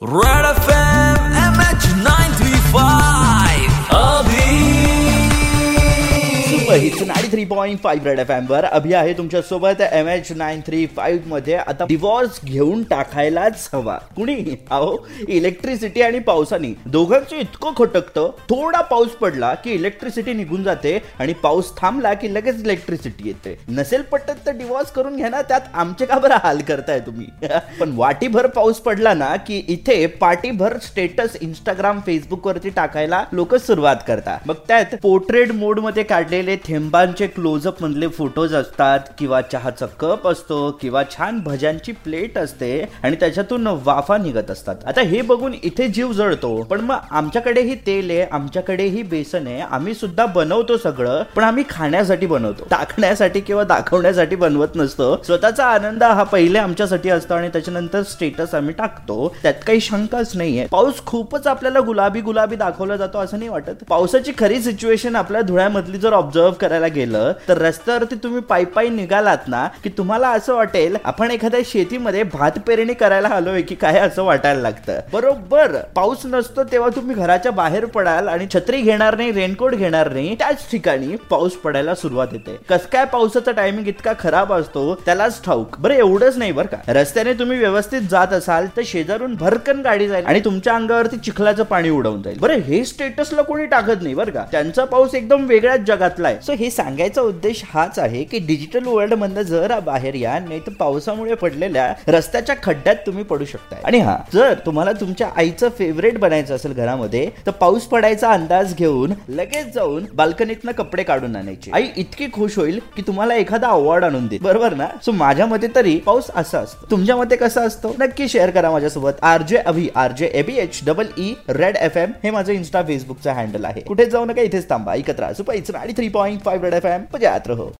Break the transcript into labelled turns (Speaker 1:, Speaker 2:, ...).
Speaker 1: Right अभी
Speaker 2: ninety three point five red F M वर. अभि आहे तुमच्यासोबत एम एच नाईन थ्री फाईव्हमध्ये. आता डिवॉर्स घेऊन टाकायलाच हवा. कुणी? अहो इलेक्ट्रिसिटी आणि पावसाने. दोघांचं इतकं खटकतं. थोडा पाऊस पडला की इलेक्ट्रिसिटी निघून जाते आणि पाऊस थांबला की लगेच इलेक्ट्रिसिटी येते. नसेल पटत तर डिवॉर्स करून घ्या ना त्यात आमचे का बरं हाल करताय तुम्ही? पण वाटीभर पाऊस पडला ना की इथे पाटीभर स्टेटस इंस्टाग्राम फेसबुक वरती टाकायला लोक सुरुवात करतात. मग त्यात पोर्ट्रेट मोडमध्ये काढलेले थेंबांचे क्लोजअप मधले फोटोज असतात किंवा चहाचा कप असतो किंवा छान भज्यांची प्लेट असते आणि त्याच्यातून वाफा निघत असतात. आता हे बघून इथे जीव जळतो पण मग आमच्याकडेही तेल आहे आमच्याकडेही बेसन आहे आम्ही सुद्धा बनवतो सगळं पण आम्ही खाण्यासाठी बनवतो. टाकण्यासाठी किंवा दाखवण्यासाठी बनवत नसतो. स्वतःचा आनंद हा पहिले आमच्यासाठी असतो आणि त्याच्यानंतर स्टेटस आम्ही टाकतो. त्यात काही शंकाच नाहीये. पाऊस खूपच आपल्याला गुलाबी गुलाबी दाखवला जातो असं नाही वाटत. पावसाची खरी सिच्युएशन आपल्या धुळ्यामधली जर ऑब्झर्व करायला गेलं तर रस्त्यावरती तुम्ही पायी पायी निघालात ना की तुम्हाला असं वाटेल आपण एखाद्या शेतीमध्ये भात पेरणी करायला आलोय की काय असं वाटायला लागतं. बरोबर पाऊस नसतो तेव्हा तुम्ही घराच्या बाहेर पडाल आणि छत्री घेणार नाही रेनकोट घेणार नाही त्याच ठिकाणी पाऊस पडायला सुरुवात येते. कस काय पावसाचा टायमिंग इतका खराब असतो त्यालाच ठाऊक. बरं एवढंच नाही बरं का. रस्त्याने तुम्ही व्यवस्थित जात असाल तर शेजारून भरकन गाडी जाईल आणि तुमच्या अंगावरती चिखलाचं पाणी उडवून जाईल. बरं हे स्टेटसला कोणी टाकत नाही बरं का. त्यांचा पाऊस एकदम वेगळ्याच जगातला आहे सो हे सांगायचा उद्देश हाच आहे की डिजिटल वर्ल्ड मधनं जर बाहेर या नाही तर पावसामुळे पडलेल्या रस्त्याच्या खड्ड्यात तुम्ही पडू शकता आणि हा जर तुम्हाला तुमच्या आईचं फेवरेट बनायचं असेल घरामध्ये तर पाऊस पडायचा अंदाज घेऊन लगेच जाऊन बाल्कनीतनं कपडे काढून आणायचे आई इतकी खुश होईल की तुम्हाला एखादा अवॉर्ड आणून देईल बरोबर ना सो माझ्या मते तरी पाऊस असा असतो तुमच्या मते कसा असतो नक्की शेअर करा माझ्यासोबत RJ Abhi RJ A B H double E red F M हे माझं इन्स्टा फेसबुकचं हँडल आहे कुठे जाऊ नका इथेच थांबा ऐकत राहा सुपर इट्स आणि three point five red F M म्हणजे रहो।